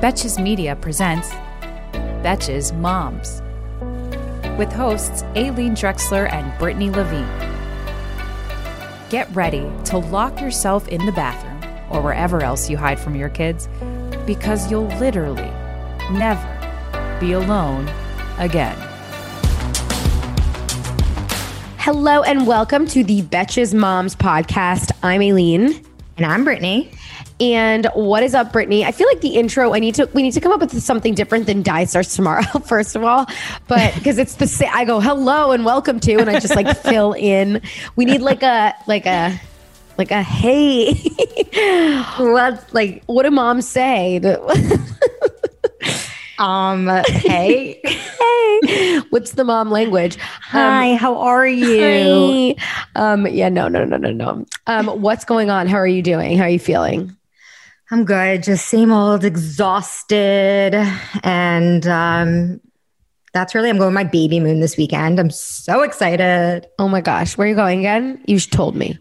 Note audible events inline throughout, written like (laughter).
Betches Media presents Betches Moms with hosts Aileen Drexler and Brittany Levine. Get ready to lock yourself in the bathroom or wherever else you hide from your kids because you'll literally never be alone again. Hello and welcome to the Betches Moms podcast. I'm Aileen. And I'm Brittany. And what is up, Brittany? I feel like the intro. I need to. We need to come up with something different than "Diet Starts Tomorrow." (laughs) First of all, but because it's the same. I go hello and welcome to, and I just like (laughs) fill in. We need like a like a like a hey. (laughs) what like what do moms say? um. Hey. hey. What's the mom language? Hi. Um, how are you? Hi. Um. Yeah. No. No. No. No. No. Um. What's going on? How are you doing? How are you feeling? I'm good. Just same old, exhausted. And um, that's really, I'm going my baby moon this weekend. I'm so excited. Oh my gosh. Where are you going again? You told me.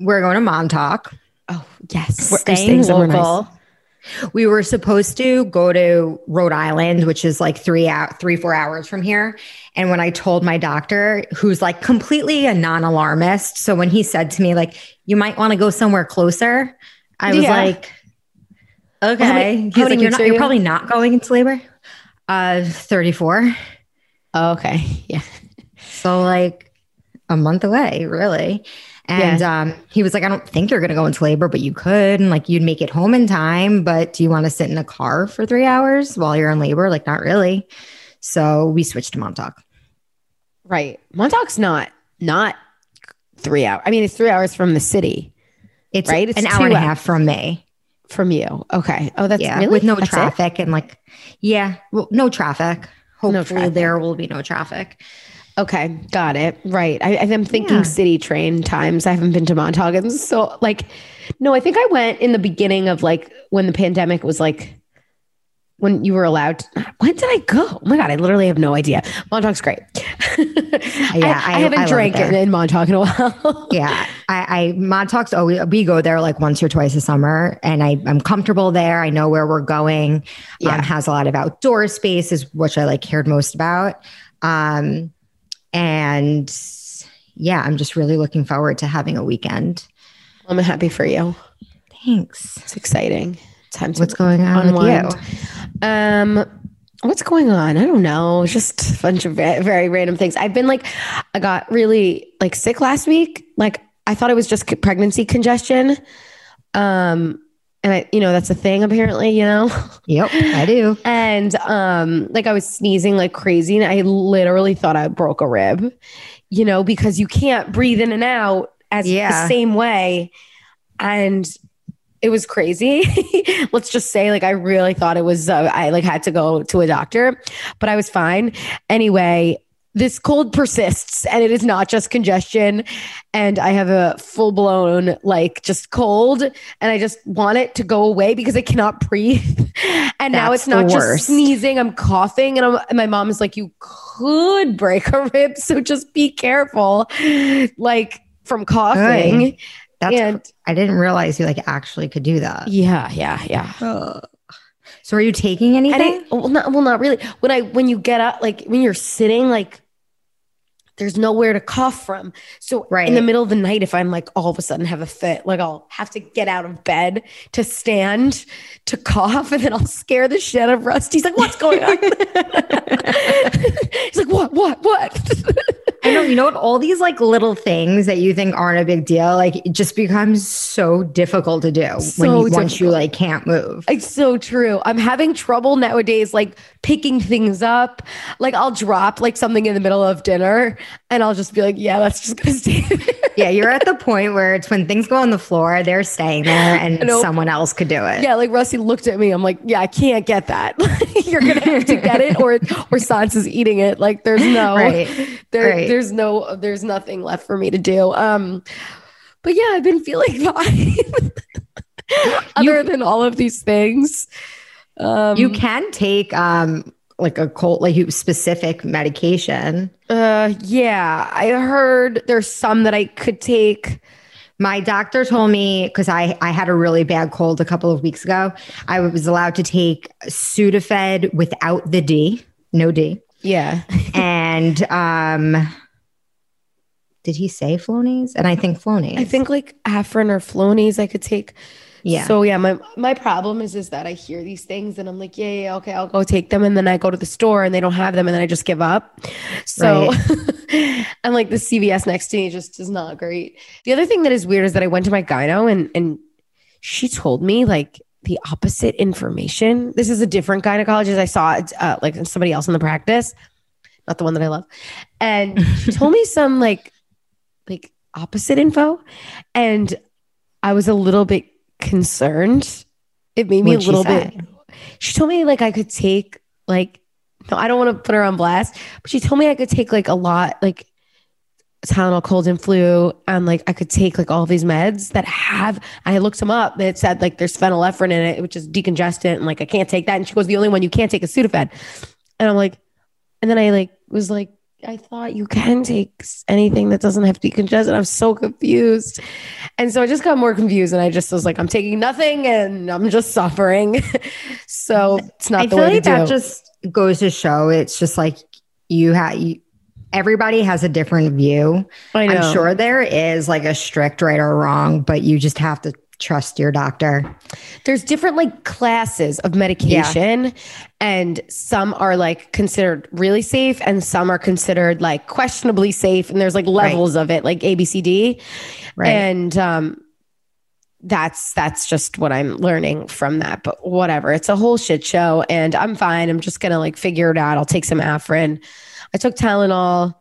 We're going to Montauk. Oh, yes. We're staying local. Nice. We were supposed to go to Rhode Island, which is like three out, three, four hours from here. And when I told my doctor, who's like completely a non-alarmist, so when he said to me, like, you might want to go somewhere closer, I was yeah. like, Okay. How many, He's like, you're, not, you're probably not going into labor. Uh, 34. Oh, okay. (laughs) Yeah. So like a month away, really. And yeah. um, he was like, I don't think you're going to go into labor, but you could. And like, you'd make it home in time. But do you want to sit in a car for three hours while you're in labor? Like, not really. So we switched to Montauk. Right. Montauk's not, not three hours. I mean, it's three hours from the city. It's right. It's an hour and a half from me from you. Okay. Oh, that's yeah, really? with no that's traffic it? and like, yeah, well, no traffic. Hopefully, no traffic. there will be no traffic. Okay, got it. Right. I, am thinking yeah. city train times. I haven't been to Montauk, and so like, no, I think I went in the beginning of like when the pandemic was like when you were allowed. To, when did I go? Oh my god, I literally have no idea. Montauk's great. (laughs) yeah, I, I, I haven't I drank in, in Montauk in a (laughs) while. yeah, I, I Montauk's. Oh, we, we, go there like once or twice a summer, and I, I'm comfortable there. I know where we're going. Um, yeah, um, has a lot of outdoor spaces, which I like cared most about. Um, and yeah, I'm just really looking forward to having a weekend. I'm happy for you. Thanks. It's exciting time to what's going on unwind. with you um what's going on i don't know just a bunch of very, random things i've been like i got really like sick last week like i thought it was just pregnancy congestion um and I, you know, that's a thing apparently, you know? Yep, I do. (laughs) and um, like I was sneezing like crazy and I literally thought I broke a rib, you know, because you can't breathe in and out as yeah. the same way. And it was crazy. (laughs) Let's just say, like, I really thought it was, uh, I like had to go to a doctor, but I was fine. Anyway, this cold persists and it is not just congestion. And I have a full blown, like, just cold. And I just want it to go away because I cannot breathe. (laughs) and That's now it's not just sneezing, I'm coughing. And, I'm, and my mom is like, You could break a rib. (laughs) So just be careful, like, from coughing. Good. That's and I didn't realize you like actually could do that. Yeah, yeah, yeah. So are you taking anything? I, well, not well, not really. When I when you get up, like when you're sitting, like there's nowhere to cough from. So right. in the middle of the night, if I'm like all of a sudden have a fit, like I'll have to get out of bed to stand to cough, and then I'll scare the shit out of Rusty. He's like, "What's going on?" (laughs) He's like, "What? What? What?" You know what? All these like little things that you think aren't a big deal, like it just becomes so difficult to do so when you, once you like can't move. It's so true. I'm having trouble nowadays, like picking things up. Like I'll drop like something in the middle of dinner and I'll just be like, yeah, that's just gonna stay. (laughs) yeah, you're at the point where it's when things go on the floor, they're staying there and someone else could do it. Yeah, like Rusty looked at me. I'm like, yeah, I can't get that. (laughs) you're gonna have to get it or or Sans is eating it. Like there's no (laughs) right. there right there's no there's nothing left for me to do. Um, but yeah, I've been feeling fine. Other you, than all of these things, um, you can take um like a cold like specific medication. Uh, yeah, I heard there's some that I could take. My doctor told me because I, I had a really bad cold a couple of weeks ago. I was allowed to take Sudafed without the D, no D. Yeah. (laughs) and um did he say Flonase? And I think Flonase. I think like Afrin or Flonase I could take. Yeah. So yeah, my my problem is is that I hear these things and I'm like, yeah, yeah, okay, I'll go take them, and then I go to the store and they don't have them, and then I just give up. So right. (laughs) I'm like the CVS next to me just is not great. The other thing that is weird is that I went to my gyno and and she told me like the opposite information. This is a different gynecologist I saw uh, like somebody else in the practice, not the one that I love, and she told me some like like opposite info, and I was a little bit concerned. It made me What'd a little bit. She told me like I could take like no, I don't want to put her on blast, but she told me I could take like a lot, like Tylenol, cold and flu, and like I could take like all these meds that have. I looked them up. It said like there's phenylephrine in it, which is decongestant, and like I can't take that. And she goes, the only one you can't take is Sudafed. And I'm like, and then I like was like, I thought you can take anything that doesn't have to be congested. I'm so confused. And so I just got more confused and I just was like, I'm taking nothing and I'm just suffering. (laughs) so it's not I the way like to that do. just goes to show it's just like you have you everybody has a different view. I am sure there is like a strict right or wrong, but you just have to trust your doctor. There's different like classes of medication, yeah. and some are like considered really safe, and some are considered like questionably safe. And there's like levels right. of it, like A, B, C, D. Right. And um, that's that's just what I'm learning from that. But whatever, it's a whole shit show, and I'm fine. I'm just gonna like figure it out. I'll take some Afrin. I took Tylenol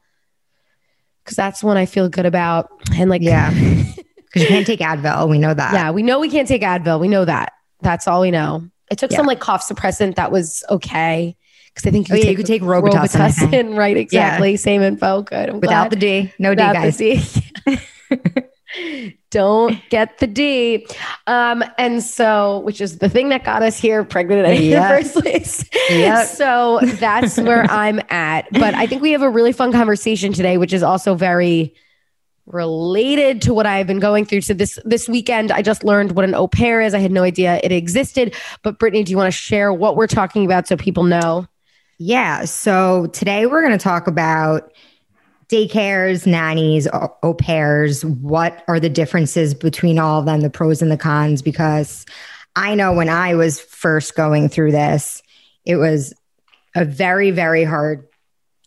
because that's one I feel good about, and like yeah. (laughs) Because you can't take Advil. We know that. Yeah, we know we can't take Advil. We know that. That's all we know. I took yeah. some like cough suppressant that was okay. Because I think you, oh, yeah, take, you could take Robitussin. Robitussin right, exactly. Yeah. Same info. Good. I'm Without glad. the D. No Without D, guys. (laughs) Don't get the D. Um, and so, which is the thing that got us here pregnant in yes. the first place. Yep. So that's where I'm at. But I think we have a really fun conversation today, which is also very related to what I've been going through. So this this weekend, I just learned what an au pair is. I had no idea it existed. But Brittany, do you want to share what we're talking about so people know? Yeah. So today we're going to talk about daycares, nannies, au pairs. What are the differences between all of them, the pros and the cons? Because I know when I was first going through this, it was a very, very hard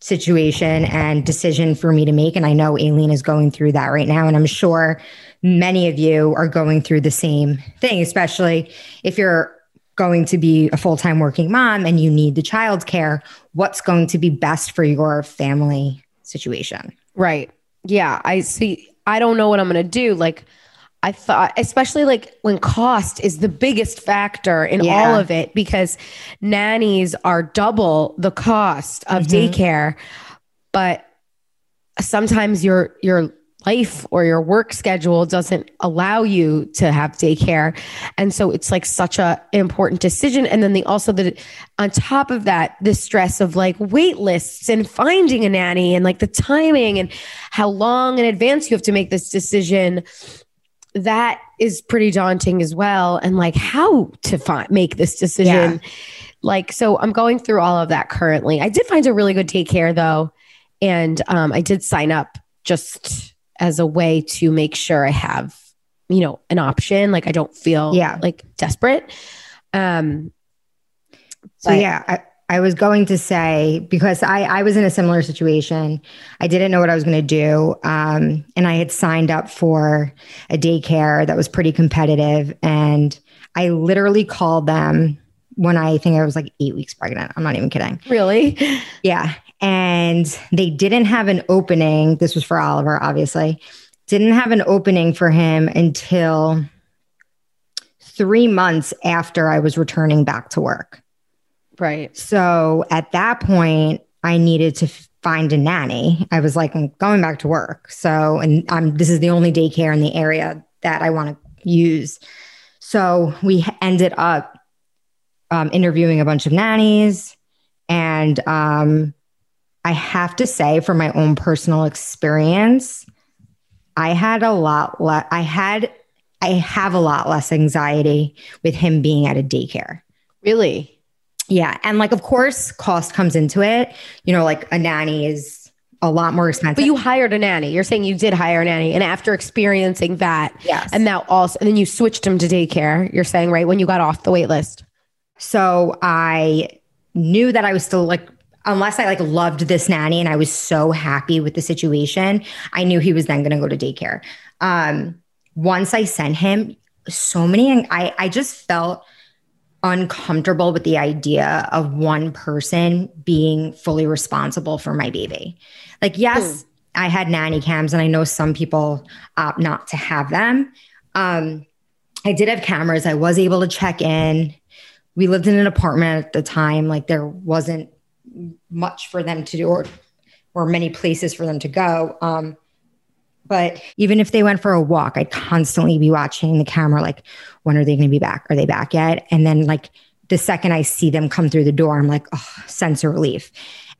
situation and decision for me to make. And I know Aileen is going through that right now. And I'm sure many of you are going through the same thing, especially if you're going to be a full time working mom and you need the childcare. What's going to be best for your family situation? Right. Yeah. I see. I don't know what I'm going to do. Like, I thought, especially like when cost is the biggest factor in yeah. all of it because nannies are double the cost of mm-hmm. daycare. But sometimes your your life or your work schedule doesn't allow you to have daycare and so it's like such a important decision and then the also the on top of that the stress of like wait lists and finding a nanny and like the timing and how long in advance you have to make this decision that is pretty daunting as well. And like how to find, make this decision. Yeah. Like, so I'm going through all of that currently. I did find a really good daycare though. And um, I did sign up just as a way to make sure I have, you know, an option. Like I don't feel yeah. like desperate. Um, so yeah, I, I was going to say because I, I was in a similar situation. I didn't know what I was going to do. Um, and I had signed up for a daycare that was pretty competitive. And I literally called them when I think I was like eight weeks pregnant. I'm not even kidding. Really? (laughs) Yeah. And they didn't have an opening. This was for Oliver, obviously. Didn't have an opening for him until three months after I was returning back to work. Right. So at that point, I needed to find a nanny. I was like, I'm going back to work. So, and I'm, this is the only daycare in the area that I want to use. So we ended up um, interviewing a bunch of nannies. And um, I have to say, from my own personal experience, I had a lot less, I had I have a lot less anxiety with him being at a daycare. Really? Yeah. And like, of course, cost comes into it. You know, like a nanny is a lot more expensive. But you hired a nanny. You're saying you did hire a nanny. And after experiencing that, yes. And now also, and then you switched him to daycare, you're saying, right? When you got off the wait list. So I knew that I was still like, unless I like loved this nanny and I was so happy with the situation, I knew he was then going to go to daycare. Um, once I sent him, so many, I, I just felt uncomfortable with the idea of one person being fully responsible for my baby. Like, yes, mm. I had nanny cams, and I know some people opt not to have them. Um, I did have cameras. I was able to check in. We lived in an apartment at the time. Like, there wasn't much for them to do or, or many places for them to go. Um, but even if they went for a walk, I'd constantly be watching the camera, like, when are they going to be back? Are they back yet? And then, like, the second I see them come through the door, I'm like, oh, sense of relief.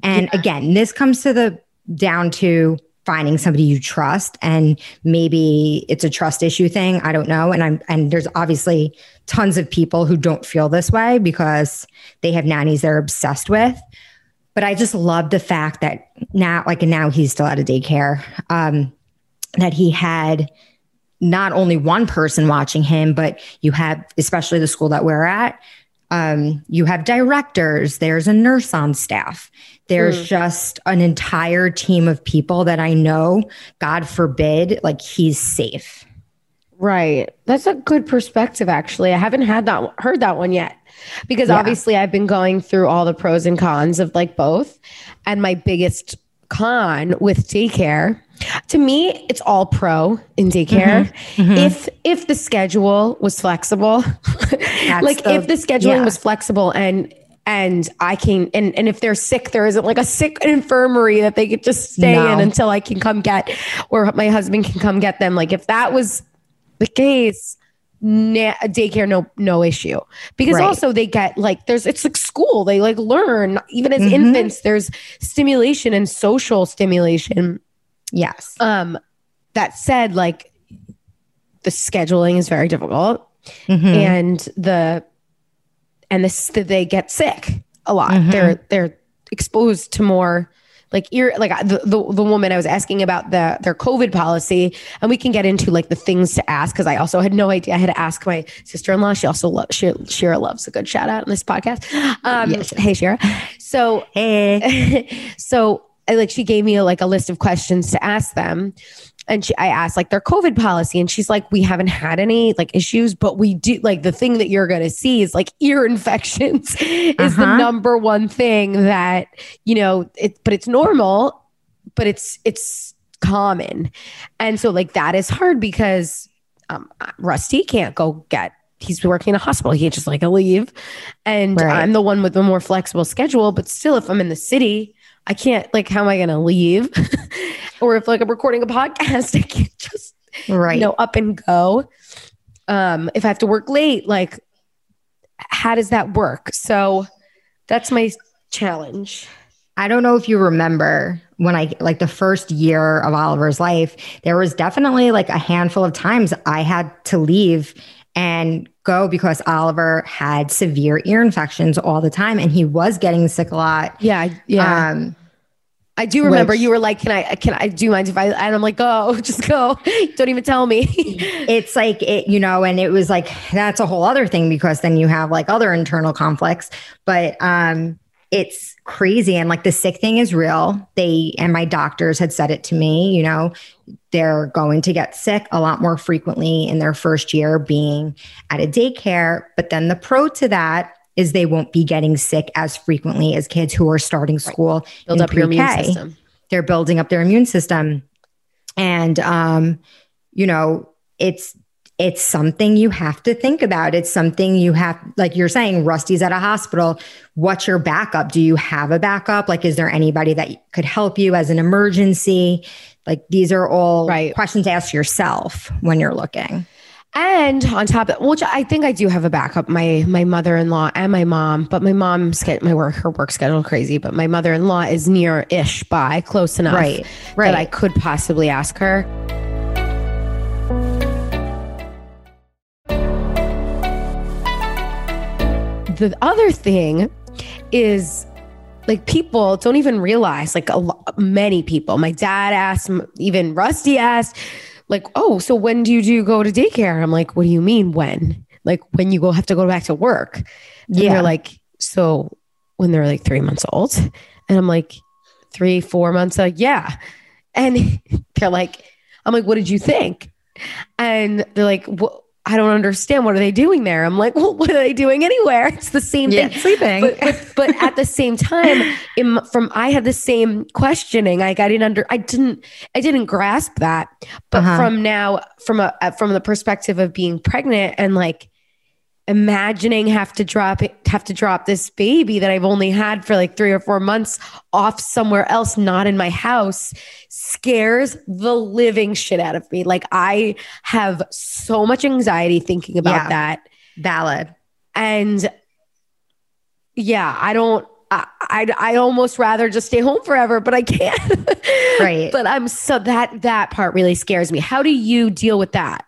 And yeah. again, this comes to the down to finding somebody you trust and maybe it's a trust issue thing i don't know and i'm and there's obviously tons of people who don't feel this way because they have nannies they're obsessed with but i just love the fact that now like and now he's still out of daycare um that he had not only one person watching him, but you have, especially the school that we're at, um, you have directors, there's a nurse on staff. There's mm. just an entire team of people that I know, God forbid, like he's safe. Right. That's a good perspective, actually. I haven't had that, heard that one yet because yeah. obviously I've been going through all the pros and cons of like both. And my biggest con with daycare to me it's all pro in daycare mm-hmm. Mm-hmm. if if the schedule was flexible (laughs) like the, if the scheduling yeah. was flexible and and I can and and if they're sick, there isn't like a sick infirmary that they could just stay no. in until I can come get or my husband can come get them. Like if that was the case, na- daycare no no issue because right. also they get like there's it's like school they like learn even as mm-hmm. infants there's stimulation and social stimulation yes um that said like the scheduling is very difficult mm-hmm. and the and this they get sick a lot mm-hmm. they're they're exposed to more like ear like the, the, the woman I was asking about the their COVID policy, and we can get into like the things to ask because I also had no idea. I had to ask my sister in law. She also loves she, Shira loves a good shout out in this podcast. Um, yes. Hey Shira. So hey, (laughs) so like she gave me a, like a list of questions to ask them and she, I asked like their COVID policy, and she's like, we haven't had any like issues, but we do like the thing that you're going to see is like ear (laughs) infections is uh-huh. the number one thing that you know it, but it's normal, but it's it's common, and so like that is hard because um, Rusty can't go get. He's working in a hospital. He can't just like leave, and right. I'm the one with the more flexible schedule. But still, if I'm in the city, I can't like. How am I going to leave? (laughs) or if like I'm recording a podcast, (laughs) I can't just right. you know up and go. Um, if I have to work late, like how does that work? So that's my challenge. I don't know if you remember when I like the first year of Oliver's life, there was definitely like a handful of times I had to leave and go because Oliver had severe ear infections all the time and he was getting sick a lot. Yeah. Yeah. Um, I do remember Which, you were like, "Can I? Can I? Do you mind if I?" And I'm like, "Go, (laughs) just go. Don't even tell me." (laughs) it's like it, you know, and it was like that's a whole other thing because then you have like other internal conflicts. But um, it's crazy, and like the sick thing is real. They and my doctors had said it to me. You know, they're going to get sick a lot more frequently in their first year being at a daycare. But then the pro to that is they won't be getting sick as frequently as kids who are starting school right. build up pre-K. your immune system they're building up their immune system and um you know it's it's something you have to think about it's something you have like you're saying rusty's at a hospital what's your backup do you have a backup like is there anybody that could help you as an emergency like these are all right. questions to ask yourself when you're looking and on top of that, which I think I do have a backup, my my mother in law and my mom, but my mom's get my work her work schedule crazy, but my mother in law is near ish by close enough right, right. that I could possibly ask her. The other thing is like people don't even realize like a lot, many people. My dad asked even rusty asked like oh so when do you do go to daycare? I'm like what do you mean when? Like when you go have to go back to work. And yeah. they're like so when they're like three months old? And i'm like three four months like yeah. And (laughs) they're like i'm like what did you think? And they're like well I don't understand. What are they doing there? I'm like, well, (laughs) what are they doing anywhere? It's the same yeah, thing. Sleeping. But, but, but, at the same time, in, from I had the same questioning. Like I didn't under, I didn't, I didn't grasp that. But uh-huh. from now, from a from the perspective of being pregnant and like imagining have to drop have to drop this baby that I've only had for like three or four months off somewhere else, not in my house, scares the living shit out of me. Like I have so much anxiety thinking about yeah, that. Valid. And yeah, I don't. I, I'd, I almost rather just stay home forever, but I can't. (laughs) right. But I'm so that that part really scares me. How do you deal with that?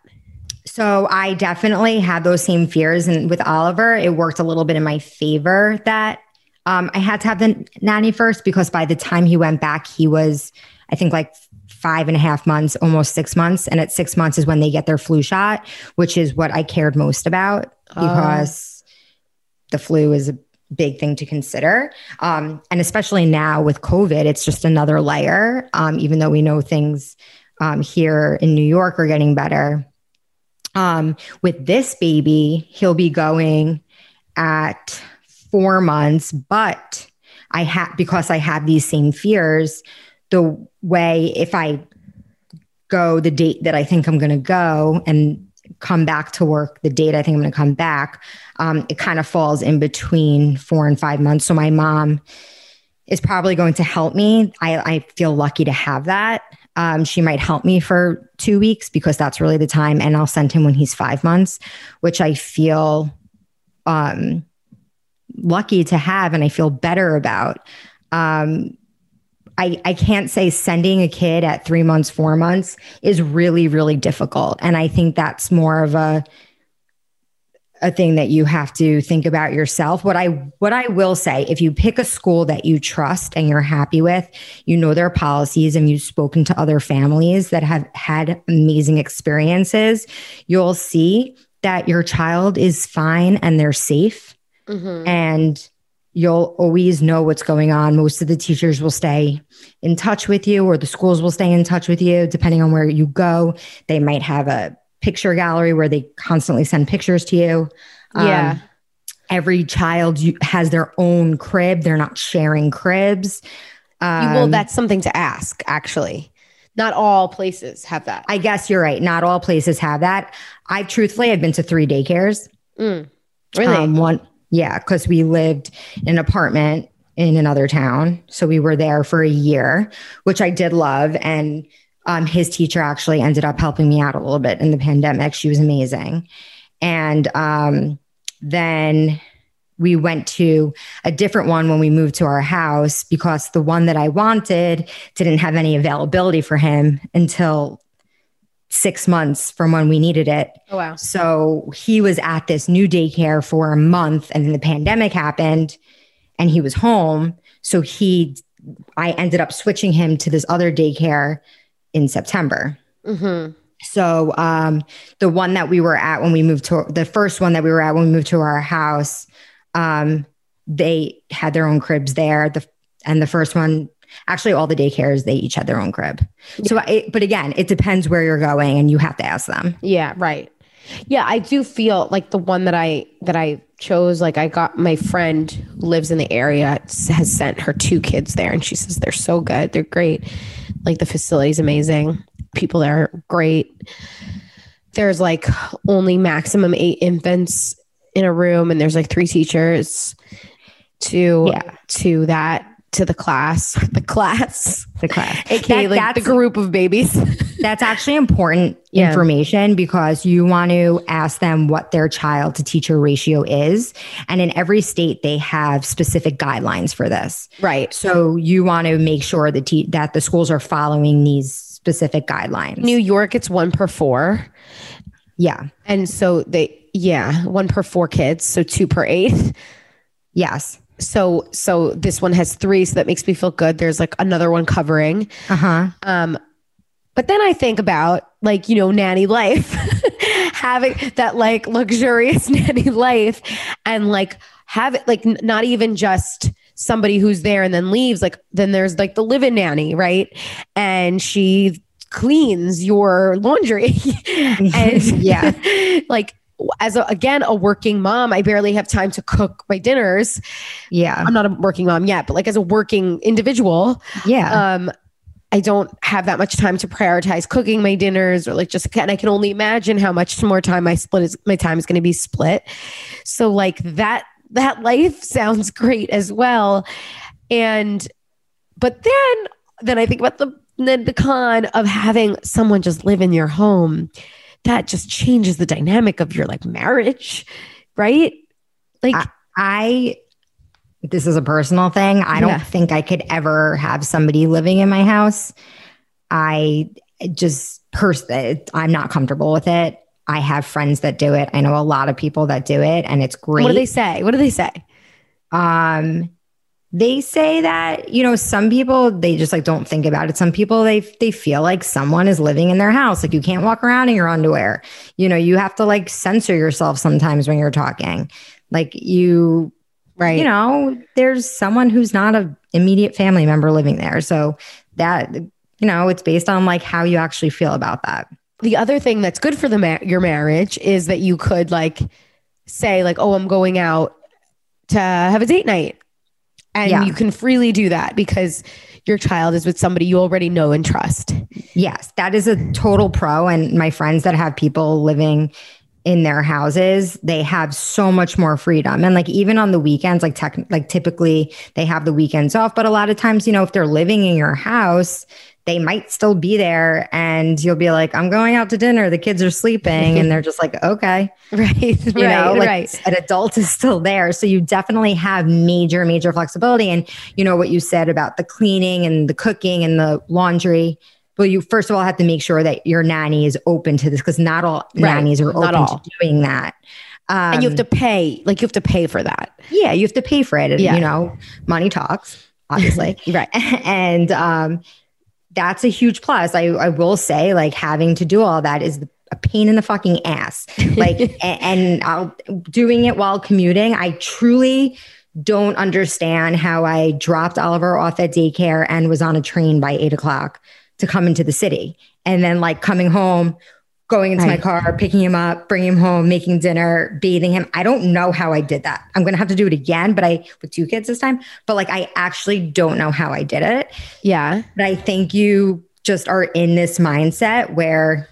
So I definitely had those same fears. And with Oliver, it worked a little bit in my favor that um, I had to have the nanny first because by the time he went back, he was, I think, like five and a half months, almost six months. And at six months is when they get their flu shot, which is what I cared most about oh. because the flu is a big thing to consider. Um, and especially now with COVID, it's just another layer. Um, even though we know things um, here in New York are getting better, um, with this baby, he'll be going at four months, but I have because I have these same fears. The way if I go the date that I think I'm going to go and come back to work the date I think I'm going to come back, um, it kind of falls in between four and five months. So my mom is probably going to help me. I, I feel lucky to have that. Um, she might help me for two weeks because that's really the time. And I'll send him when he's five months, which I feel um, lucky to have and I feel better about. Um, I, I can't say sending a kid at three months, four months is really, really difficult. And I think that's more of a a thing that you have to think about yourself. What I what I will say, if you pick a school that you trust and you're happy with, you know their policies and you've spoken to other families that have had amazing experiences, you'll see that your child is fine and they're safe. Mm-hmm. And you'll always know what's going on. Most of the teachers will stay in touch with you or the schools will stay in touch with you depending on where you go. They might have a picture gallery where they constantly send pictures to you. Yeah. Um, every child has their own crib. They're not sharing cribs. Um, well, that's something to ask, actually. Not all places have that. I guess you're right. Not all places have that. I truthfully, I've been to three daycares. Mm, really? Um, one, yeah, because we lived in an apartment in another town. So we were there for a year, which I did love. And um, his teacher actually ended up helping me out a little bit in the pandemic. She was amazing. And um, then we went to a different one when we moved to our house because the one that I wanted didn't have any availability for him until six months from when we needed it. Oh, wow. So he was at this new daycare for a month and then the pandemic happened and he was home. So he, I ended up switching him to this other daycare in September. Mm-hmm. So um, the one that we were at when we moved to the first one that we were at when we moved to our house, um, they had their own cribs there. The and the first one, actually, all the daycares they each had their own crib. Yeah. So, it, but again, it depends where you're going, and you have to ask them. Yeah, right. Yeah, I do feel like the one that I that I chose, like I got my friend who lives in the area has sent her two kids there, and she says they're so good, they're great. Like the facility's amazing, people there are great. There's like only maximum eight infants in a room, and there's like three teachers to yeah. to that to (laughs) the class, the class, (laughs) the class, aka that, like the group of babies. (laughs) that's actually important yeah. information because you want to ask them what their child to teacher ratio is, and in every state they have specific guidelines for this. Right. So you want to make sure that te- that the schools are following these specific guidelines. New York, it's one per four. Yeah, and so they Yeah, one per four kids, so two per eight. Yes. So so this one has three, so that makes me feel good. There's like another one covering. Uh-huh. Um, but then I think about like, you know, nanny life, (laughs) having that like luxurious (laughs) nanny life and like have it like n- not even just somebody who's there and then leaves. Like then there's like the live-in nanny, right? And she cleans your laundry. (laughs) and Yeah. like as a, again a working mom, I barely have time to cook my dinners. Yeah. I'm not a working mom yet, but like as a working individual, Yeah. um I don't have that much time to prioritize cooking my dinners or like just and I can only imagine how much more time my split is my time is going to be split. So like that that life (laughs) sounds great as well. And but then then I think about the then the con of having someone just live in your home. That just changes the dynamic of your like marriage, right? Like I- I this is a personal thing. I don't Yeah. think I could ever have somebody living in my house. I just pers- I'm not comfortable with it. I have friends that do it. I know a lot of people that do it and it's great. what do they say? What do they say? um they say that you know some people they just like don't think about it. Some people they they feel like someone is living in their house. Like you can't walk around in your underwear. You know you have to like censor yourself sometimes when you're talking. Like you Right. you know there's someone who's not a immediate family member living there. So that you know it's based on like how you actually feel about that. The other thing that's good for the ma- your marriage is that you could like say like oh i'm going out to have a date night and Yeah. you can freely do that because your child is with somebody you already know and trust Yes, that is a total pro. And my friends that have people living in their houses, they have so much more freedom. And like even on the weekends, like tech, like typically they have the weekends off, but a lot of times, you know, if they're living in your house, they might still be there and you'll be like, I'm going out to dinner. The kids are sleeping. and they're just like, okay. (laughs) right (laughs) You right know, like right an adult is still there. So you definitely have major, major flexibility. And you know what you said about the cleaning and the cooking and the laundry. Well, you first of all have to make sure that your nanny is open to this because not all Right. nannies are Not open all. to doing that. Um, and you have to pay like you have to pay for that yeah, you have to pay for it. And, Yeah. You know, money talks, obviously. (laughs) right (laughs) and um, that's a huge plus. I, I will say, like having to do all that is a pain in the fucking ass. (laughs) Like, and I'll doing it while commuting. I truly don't understand how I dropped Oliver off at daycare and was on a train by eight o'clock to come into the city, and then like coming home. Going into my car, picking him up, bringing him home, making dinner, bathing him. I don't know how I did that. I'm going to have to do it again, but I, with two kids this time, but like I actually don't know how I did it. yeah But I think you just are in this mindset where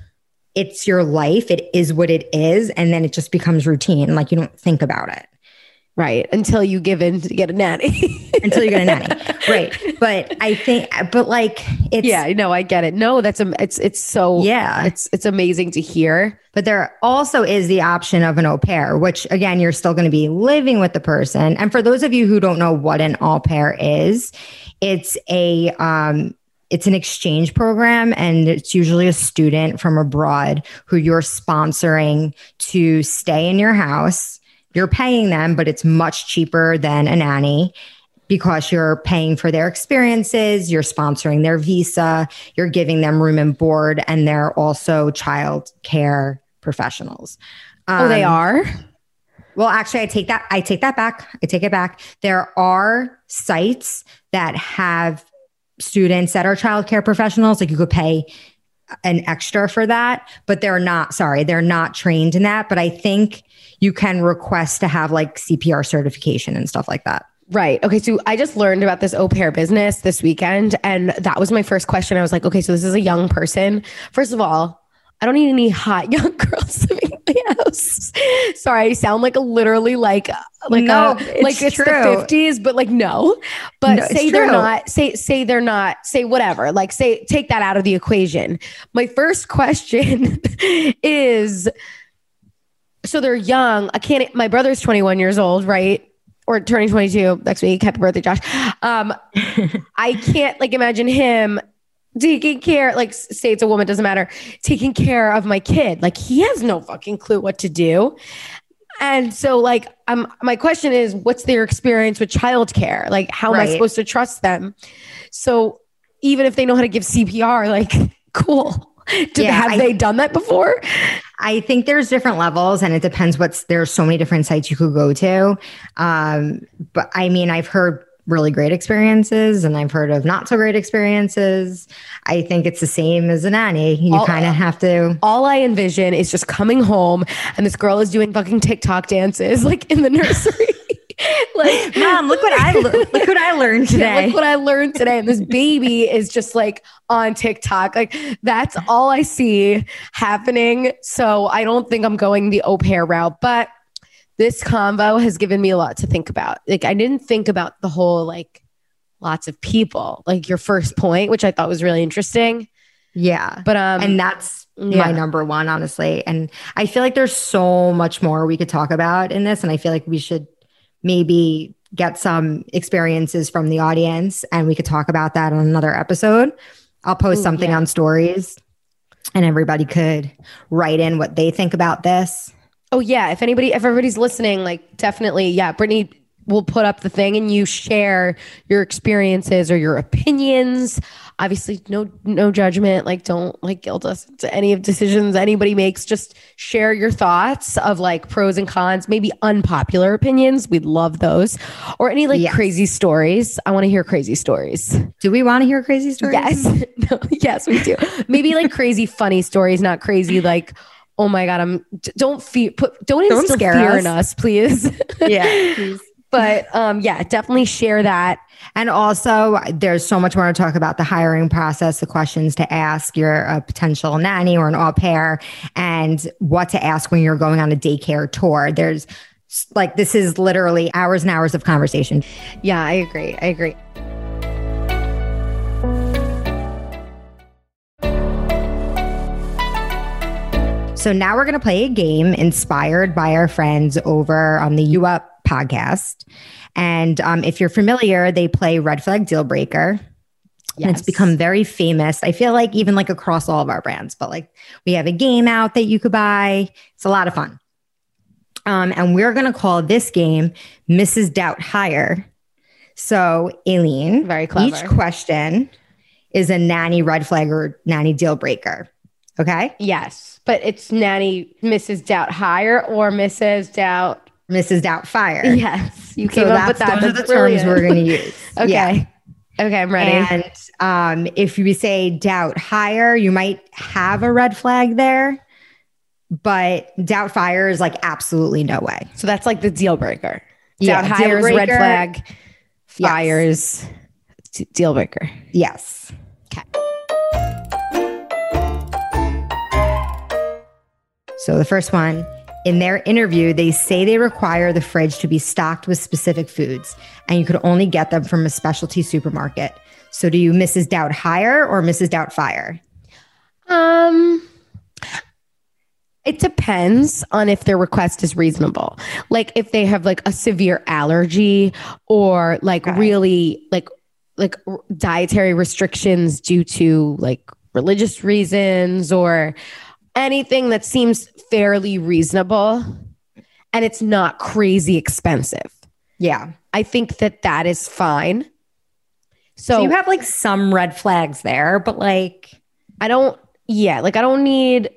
it's your life, it is what it is, and then it just becomes routine. Like you don't think about it right until you give in to get a nanny (laughs) until you get a nanny. right. But I think, but like it's, yeah no i get it no that's a it's it's so Yeah. it's it's amazing to hear But there also is the option of an au pair, which again, you're still going to be living with the person. And for those of you who don't know what an au pair is, it's a um, it's an exchange program, and it's usually a student from abroad who you're sponsoring to stay in your house. You're paying them, but it's much cheaper than a nanny because you're paying for their experiences, you're sponsoring their visa, you're giving them room and board, and they're also child care professionals. oh they Um, are Well, actually, I take that. I take that back. I take it back. There are sites that have students that are childcare professionals. Like you could pay an extra for that, but they're not. Sorry, they're not trained in that. But I think you can request to have like CPR certification and stuff like that. Right. Okay. So I just learned about this au pair business this weekend. And that was my first question. I was like, okay, so this is a young person. First of all, I don't need any hot (laughs) young girls living in my house. Sorry, I sound like a literally like like No, a, it's like it's true. the fifties, but like no. But No, say they're not say say they're not say whatever. Like say take that out of the equation. My first question (laughs) is so they're young. I can't my brother's 21 years old, right? Or turning 22 next week. Happy birthday, Josh. Um, (laughs) I can't like imagine him taking care, like say it's a woman, doesn't matter, taking care of my kid. Like he has no fucking clue what to do. And so like um my question is what's their experience with childcare? Like how right. am I supposed to trust them? So even if they know how to give CPR, like (laughs) cool. (laughs) Do, yeah, have I, they done that before? I think there's different levels and it depends what's there's so many different sites you could go to. Um, but I mean, I've heard really great experiences and I've heard of not so great experiences. I think it's the same as a nanny. You kind of have to. All I envision is just coming home and this girl is doing fucking TikTok dances (laughs) like in the nursery. (laughs) like, (laughs) mom, look what I look what I learned today. (laughs) Yeah, look what I learned today. And this baby is just like on TikTok. Like that's all I see happening. So I don't think I'm going the au pair route, but this convo has given me a lot to think about. Like I didn't think about the whole like lots of people, like your first point, which I thought was really interesting. Yeah. But um and that's yeah. my number one, honestly. And I feel like there's so much more we could talk about in this. And I feel like we should maybe get some experiences from the audience and we could talk about that on another episode. I'll post Ooh, something yeah. on stories and everybody could write in what they think about this. Oh yeah, if anybody, if everybody's listening, like definitely, yeah, Brittany will put up the thing and you share your experiences or your opinions. Obviously, no no judgment. Like, don't like guilt us to any of decisions anybody makes. Just share your thoughts of like pros and cons, maybe unpopular opinions. We'd love those, or any like yes. crazy stories. I want to hear crazy stories. Do we want to hear crazy stories? Yes, (laughs) no, yes, we do. maybe like crazy funny stories, not crazy like oh my god, I'm don't fear put don't, don't instill fear us. in us, please. yeah, (laughs) please. But um, yeah, definitely share that. And also, there's so much more to talk about the hiring process, the questions to ask your a potential nanny or an au pair, and what to ask when you're going on a daycare tour. There's like this is literally hours and hours of conversation. Yeah, I agree. I agree. So now we're going to play a game inspired by our friends over on the U Up podcast. And um, if you're familiar, they play Red Flag Deal Breaker. Yes. And it's become very famous. I feel like even like across all of our brands, but like we have a game out that you could buy. It's a lot of fun. Um, and we're going to call this game Mrs. Doubt Hire. So, Aileen, very clever. Each question is a nanny red flag or nanny deal breaker. Okay. Yes. But it's nanny Mrs. Doubt hire or Mrs. Doubt Mrs. Doubt fire. Yes. You came so up with that. Those are the brilliant. terms we're going to use. (laughs) okay. Yeah. Okay, I'm ready. And um, if you say doubt hire, you might have a red flag there, but doubt fire is like absolutely no way. So that's like the deal breaker. Yeah, doubt hires, red flag, fires, yes. deal breaker. Yes. Okay. So the first one, in their interview, they say they require the fridge to be stocked with specific foods, and you could only get them from a specialty supermarket. So do you Mrs. Doubt hire or Mrs. Doubt fire? Um, it depends on if their request is reasonable. Like if they have like a severe allergy or like okay. really like like dietary restrictions due to like religious reasons or anything that seems fairly reasonable and it's not crazy expensive. Yeah. I think that that is fine. So, so, you have like some red flags there, but like I don't yeah, like I don't need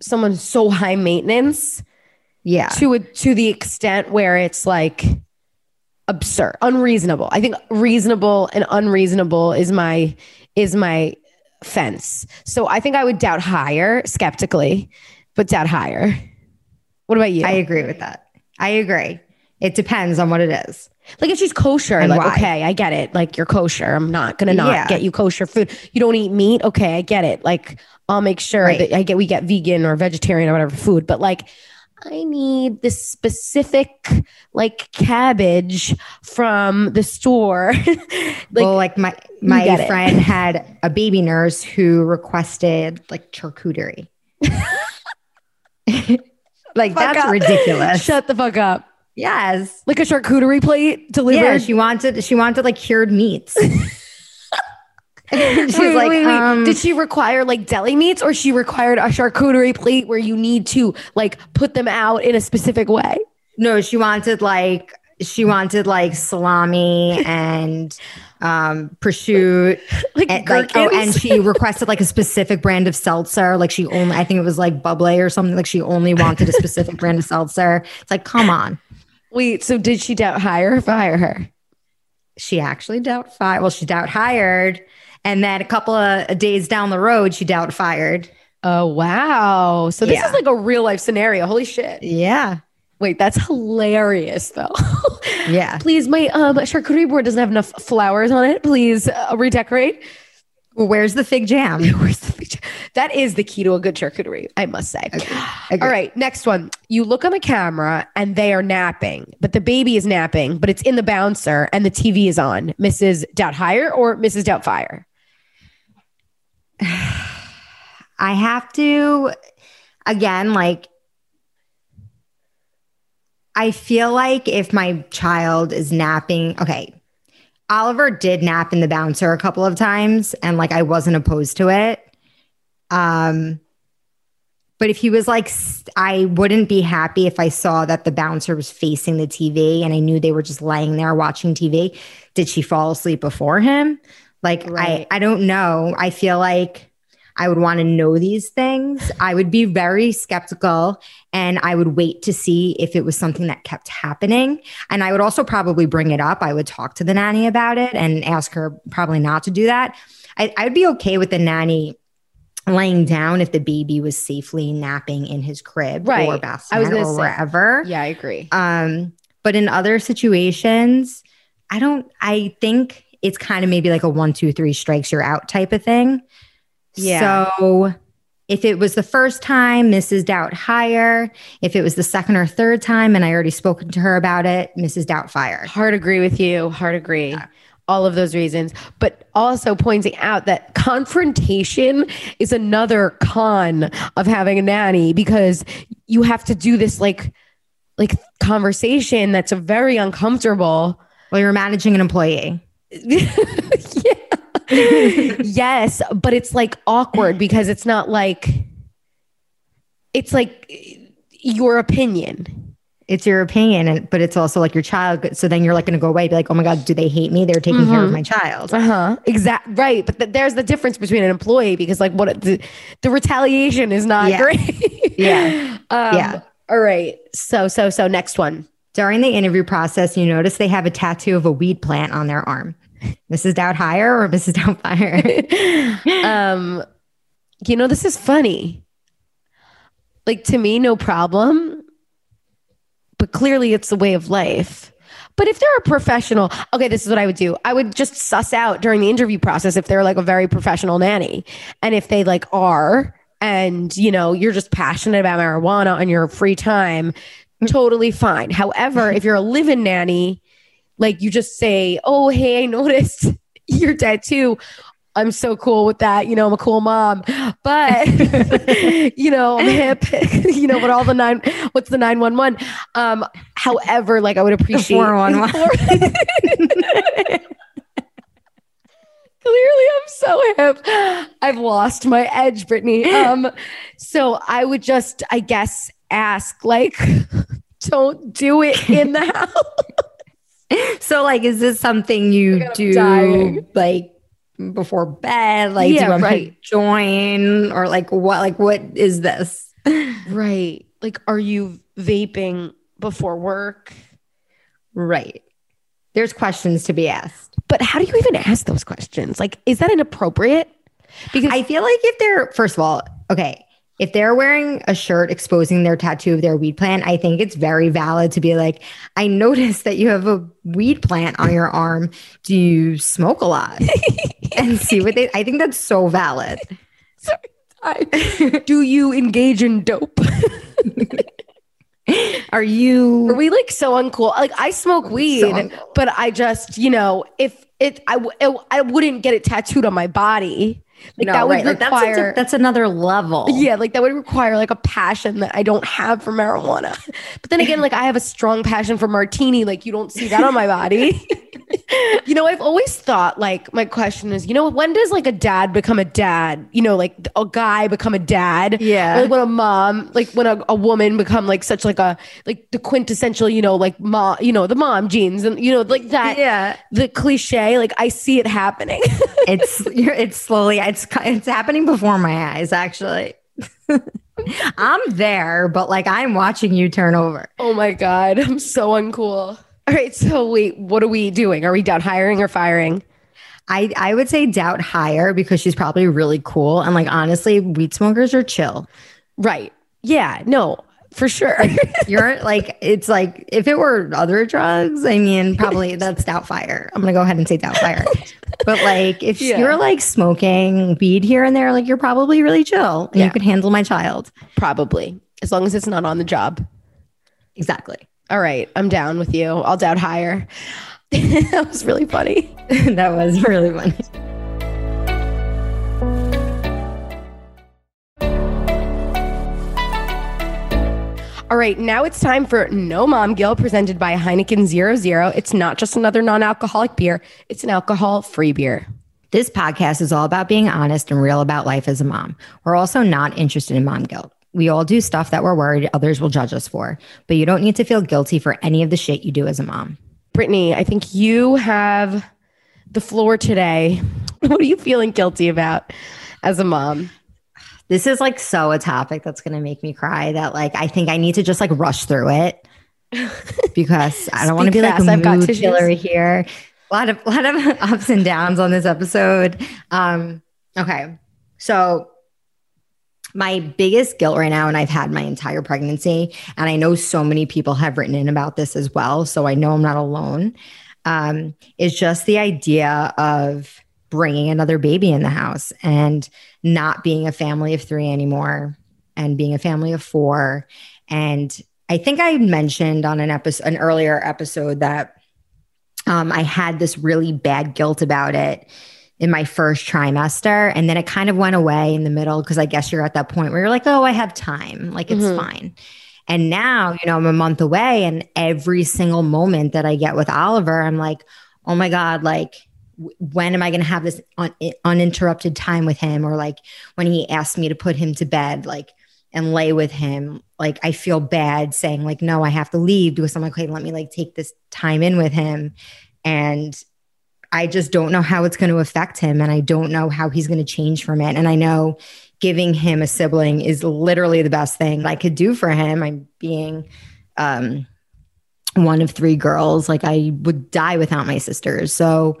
someone so high maintenance. Yeah. To a, to the extent where it's like absurd, unreasonable. I think reasonable and unreasonable is my is my fence. So I think I would doubt hire skeptically, but doubt hire. What about you? I agree with that. I agree. It depends on what it is. Like if she's kosher, and like why. okay, I get it. Like you're kosher. I'm not gonna not yeah. get you kosher food. You don't eat meat. Okay, I get it. Like I'll make sure right. that I get we get vegan or vegetarian or whatever food. But like I need this specific like cabbage from the store. (laughs) like, well, like my my friend had a baby nurse who requested like charcuterie. (laughs) like that's up. ridiculous. Shut the fuck up. Yes. Like a charcuterie plate delivered. Yeah, she wanted she wanted like cured meats. (laughs) (laughs) she's wait, like, wait, wait. Um, did she require like deli meats or she required a charcuterie plate where you need to like put them out in a specific way? No, she wanted like she wanted like salami and um prosciutto (laughs) like, and, like oh and she requested like a specific brand of seltzer. Like she only i think it was like bubbly or something. Like she only wanted a specific brand of seltzer. It's like come on. Wait so did she doubt hire or fire her? She actually doubt fired well she doubt hired and then a couple of days down the road she doubt fired oh wow so this yeah. is like a real life scenario holy shit yeah Wait, that's hilarious though. (laughs) yeah. Please, my um charcuterie board doesn't have enough flowers on it. Please uh, redecorate. Where's the fig jam? (laughs) Where's the fig jam? That is the key to a good charcuterie, I must say. All right, next one. You look on the camera and they are napping, but the baby is napping, but it's in the bouncer and the TV is on. Mrs. Doubt hire or Mrs. Doubtfire? I have to, again, like I feel like if my child is napping, okay, Oliver did nap in the bouncer a couple of times and like I wasn't opposed to it. Um but if he was like I wouldn't be happy if I saw that the bouncer was facing the TV and I knew they were just laying there watching TV. Did she fall asleep before him? Like right. I I don't know. I feel like I would want to know these things. I would be very skeptical and I would wait to see if it was something that kept happening. And I would also probably bring it up. I would talk to the nanny about it and ask her probably not to do that. I, I'd be okay with the nanny laying down if the baby was safely napping in his crib right. or bassinet or say, wherever. Yeah, I agree. Um, but in other situations, I don't. I think it's kind of maybe like a one, two, three strikes you're out type of thing. Yeah. So if it was the first time, Mrs. Doubt hire. If it was the second or third time, and I already spoken to her about it, Mrs. Doubt fire. Hard agree with you. Hard agree. Yeah. All of those reasons, but also pointing out that confrontation is another con of having a nanny because you have to do this like like conversation that's a very uncomfortable. Well, you're managing an employee. (laughs) yeah yes, but it's like awkward because it's not like it's like your opinion. It's your opinion, and but it's also like your child. So then you're like going to go away, be like, "Oh my god, do they hate me? They're taking mm-hmm. care of mm-hmm. my child." Uh huh. Exactly. Right. But th- there's the difference between an employee because like what the, the retaliation is not yeah. great. yeah. (laughs) Um, yeah. All right. So so so next one. During the interview process, you notice they have a tattoo of a weed plant on their arm. Mrs. Doubt hire or Mrs. Doubtfire? (laughs) um, you know, this is funny. Like to me, no problem. But clearly it's the way of life. But if they're a professional, okay, this is what I would do. I would just suss out during the interview process if they're like a very professional nanny. And if they like are, and you know, you're just passionate about marijuana on your free time, totally fine. However, if you're a live-in nanny like you just say, "Oh, hey, I noticed (laughs) your tattoo." I'm so cool with that. You know, I'm a cool mom, but (laughs) you know, I'm hip. (laughs) you know, what all the nine, what's the 911? Um, however, like I would appreciate 411. Clearly, I'm so hip. I've lost my edge, Brittany. Um, so I would just, I guess, ask, like, (laughs) don't do it in the house. (laughs) So like is this something you do dying. like before bed? Like yeah, do you right. join? Or like what like what is this? (laughs) Right. Like are you vaping before work? Right. There's questions to be asked. But how do you even ask those questions? Like is that inappropriate? Because i feel like if they're first of all okay if they're wearing a shirt exposing their tattoo of their weed plant, I think it's very valid to be like, I noticed that you have a weed plant on your arm. Do you smoke a lot? (laughs) and see what they, I think that's so valid. Sorry. Do you engage in dope? (laughs) Are you? Are we like so uncool? Like I smoke weed, so but I just, you know, if it, I, it, I wouldn't get it tattooed on my body. Like no, that would right. require like that's, that's, another level. Yeah, like that would require like a passion that I don't have for marijuana. (laughs) But then again, like I have a strong passion for martini. Like you don't see that on my body. (laughs) you know, I've always thought like my question is, you know, when does like a dad become a dad? You know, like a guy become a dad? Yeah. Or, like when a mom, like when a, a woman become like such like a like the quintessential, you know, like mom, you know, the mom genes and you know, like that. Yeah. The cliche, like I see it happening. (laughs) it's it's slowly it's it's happening before my eyes actually. (laughs) I'm there, but like I'm watching you turn over. Oh my god, I'm so uncool. All right, so wait, what are we doing? Are we done hiring or firing? I I would say doubt hire because she's probably really cool and like honestly, weed smokers are chill. Right. Yeah, no, for sure. (laughs) You're like, it's like if it were other drugs, I mean, probably (laughs) that's doubt fire. I'm gonna go ahead and say doubt fire. but like, if yeah. you're like smoking weed here and there, like you're probably really chill and yeah. you could handle my child. Probably, as long as it's not on the job. Exactly. All right, I'm down with you. I'll doubt hire. (laughs) that was really funny. (laughs) that was really funny. All right, now it's time for No Mom Guilt presented by Heineken 00. It's not just another non alcoholic beer, it's an alcohol free beer. This podcast is all about being honest and real about life as a mom. We're also not interested in mom guilt. We all do stuff that we're worried others will judge us for, but you don't need to feel guilty for any of the shit you do as a mom. Brittany, I think you have the floor today. (laughs) What are you feeling guilty about as a mom? this is like so a topic that's going to make me cry that like I think I need to just like rush through it (laughs) because I don't want to be fast. like a mood killer here. A lot of a lot of (laughs) ups and downs on this episode. Um, okay, so my biggest guilt right now, and I've had my entire pregnancy, and I know so many people have written in about this as well, so I know I'm not alone. Um, is just the idea of bringing another baby in the house and not being a family of three anymore and being a family of four. And I think I mentioned on an episode, an earlier episode that um, I had this really bad guilt about it in my first trimester. And then it kind of went away in the middle because I guess you're at that point where you're like, oh, I have time. Like it's mm-hmm. fine. And now, you know, I'm a month away and every single moment that I get with Oliver, I'm like, oh my God, like when am I going to have this un- uninterrupted time with him? Or like when he asked me to put him to bed, like, and lay with him, like I feel bad saying like, no, I have to leave because I'm like, okay, let me like take this time in with him. And I just don't know how it's going to affect him. And I don't know how he's going to change from it. And I know giving him a sibling is literally the best thing I could do for him. I'm being, um, one of three girls. Like I would die without my sisters. So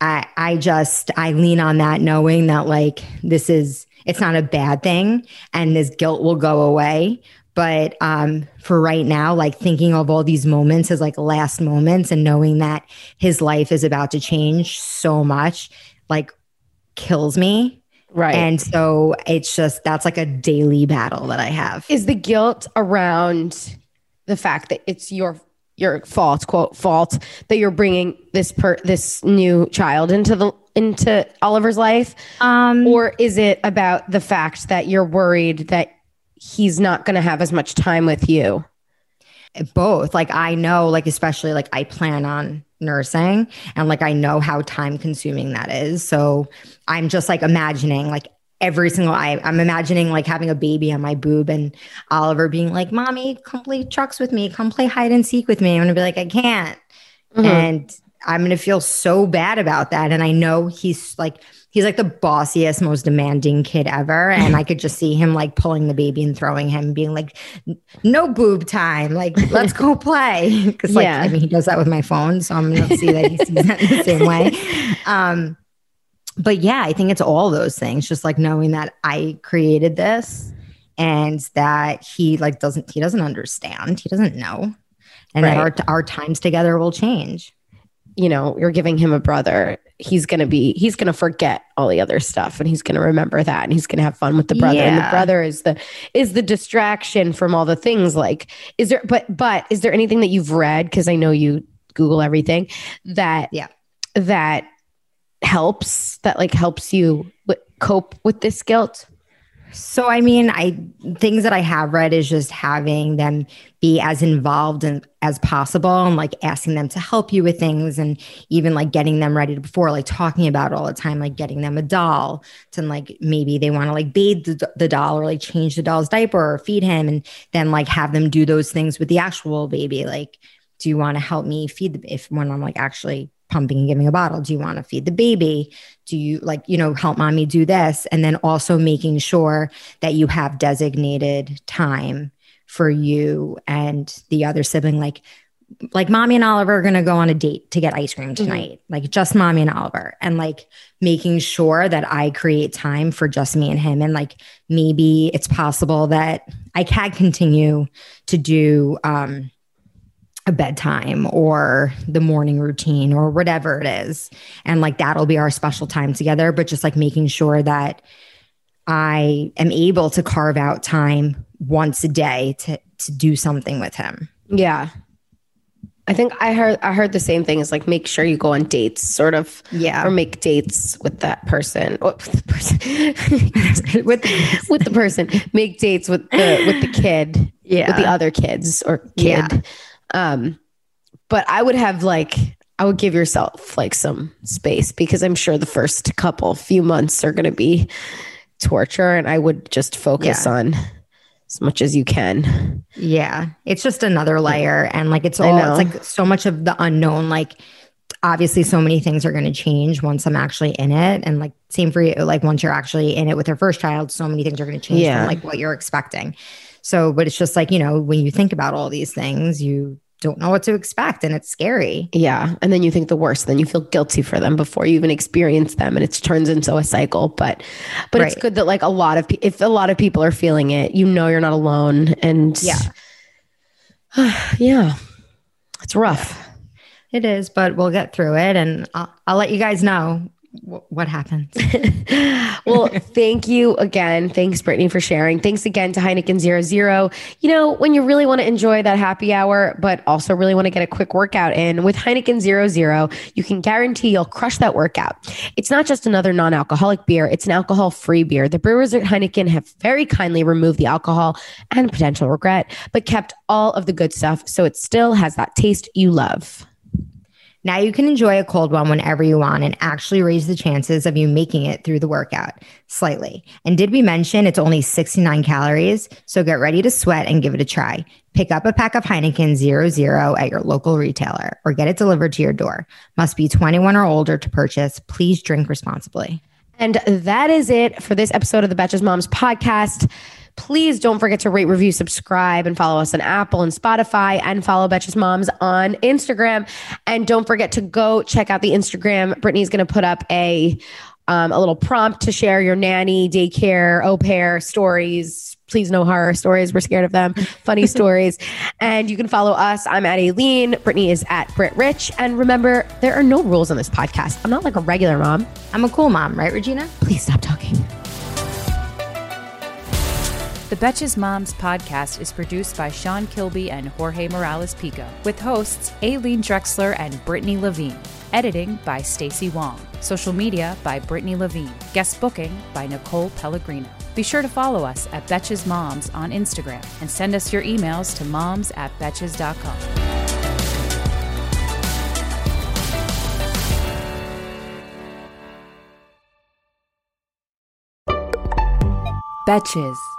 I I just I lean on that knowing that like this is it's not a bad thing and this guilt will go away. But um, for right now, like thinking of all these moments as like last moments and knowing that his life is about to change so much, like kills me. Right. And so it's just that's like a daily battle that I have. Is the guilt around the fact that it's your your fault, quote fault, that you're bringing this per this new child into the into Oliver's life, um, or is it about the fact that you're worried that he's not going to have as much time with you? Both. Like I know, like especially like I plan on nursing, and like I know how time consuming that is. So I'm just like imagining like every single I, I'm imagining like having a baby on my boob and Oliver being like, Mommy, come play trucks with me, come play hide and seek with me. I'm gonna be like, I can't. Mm-hmm. And I'm gonna feel so bad about that. And I know he's like he's like the bossiest, most demanding kid ever. And I could just see him like pulling the baby and throwing him, being like, no boob time. Like, let's go play. (laughs) Cause like, yeah. I mean, he does that with my phone. So I'm going to see that he sees that in the same way. (laughs) Um, but yeah, I think it's all those things, just like knowing that I created this and that he like doesn't he doesn't understand. He doesn't know. And right. that our our times together will change. You know, you're giving him a brother. He's gonna be he's gonna forget all the other stuff and he's gonna remember that and he's gonna have fun with the brother. Yeah. And the brother is the is the distraction from all the things like is there but but is there anything that you've read? Because I know you Google everything that yeah that helps that like helps you w- cope with this guilt? So, I mean, I things that I have read is just having them be as involved in, as possible and like asking them to help you with things and even like getting them ready to before, like talking about all the time, like getting them a doll to like maybe they want to like bathe the, the doll or like change the doll's diaper or feed him and then like have them do those things with the actual baby. Like, do you want to help me feed the if when I'm like actually pumping and giving a bottle? Do you want to feed the baby? Do you like, you know, help mommy do this? And then also making sure that you have designated time for you and the other sibling. Like, like mommy and Oliver are going to go on a date to get ice cream mm-hmm. tonight, mm-hmm. like just mommy and Oliver, and like making sure that I create time for just me and him. And like maybe it's possible that I can continue to do, um, a bedtime or the morning routine or whatever it is. And like that'll be our special time together, but just like making sure that I am able to carve out time once a day to to do something with him. Yeah. I think I heard I heard the same thing as like make sure you go on dates, sort of, yeah, or make dates with that person, oh, with the person, (laughs) with with the person, make dates with the with the kid, yeah, with the other kids or kid, yeah. Um, but I would have like I would give yourself like some space because I'm sure the first couple few months are going to be torture, and I would just focus yeah. on as much as you can. Yeah, it's just another layer, and like it's all it's like so much of the unknown. Like obviously, so many things are going to change once I'm actually in it, and like same for you. Like once you're actually in it with your first child, so many things are going to change yeah. from like what you're expecting. So, but it's just like, you know, when you think about all these things, you don't know what to expect and it's scary. Yeah. And then you think the worst, then you feel guilty for them before you even experience them and it turns into a cycle. But but right. it's good that like a lot of if a lot of people are feeling it, you know you're not alone and Yeah. (sighs) yeah. It's rough. It is, but we'll get through it and I'll, I'll let you guys know what happens? (laughs) well, thank you again. Thanks, Brittany, for sharing. Thanks again to Heineken Zero Zero. You know, when you really want to enjoy that happy hour, but also really want to get a quick workout in with Heineken Zero Zero, you can guarantee you'll crush that workout. It's not just another non alcoholic beer, it's an alcohol free beer. The brewers at Heineken have very kindly removed the alcohol and potential regret, but kept all of the good stuff so it still has that taste you love. Now you can enjoy a cold one whenever you want and actually raise the chances of you making it through the workout slightly. And did we mention it's only 69 calories? So get ready to sweat and give it a try. Pick up a pack of Heineken 00 at your local retailer or get it delivered to your door. Must be 21 or older to purchase. Please drink responsibly. And that is it for this episode of the Betches Moms podcast. Please don't forget to rate, review, subscribe, and follow us on Apple and Spotify, and follow Betches Moms on Instagram. And don't forget to go check out the Instagram. Brittany's going to put up a um, a little prompt to share your nanny, daycare, au pair stories. Please no horror stories. We're scared of them. (laughs) Funny stories. And you can follow us. I'm at Aleen. Brittany is at Brit Rich. And remember, there are no rules on this podcast. I'm not like a regular mom. I'm a cool mom, right, Regina? Please stop talking. The Betches Moms podcast is produced by Sean Kilby and Jorge Morales Pico, with hosts Aleen Dreksler and Brittany Levine. Editing by Stacy Wong. Social media by Brittany Levine. Guest booking by Nicole Pellegrino. Be sure to follow us at Betches Moms on Instagram and send us your emails to moms at betches.com. Betches.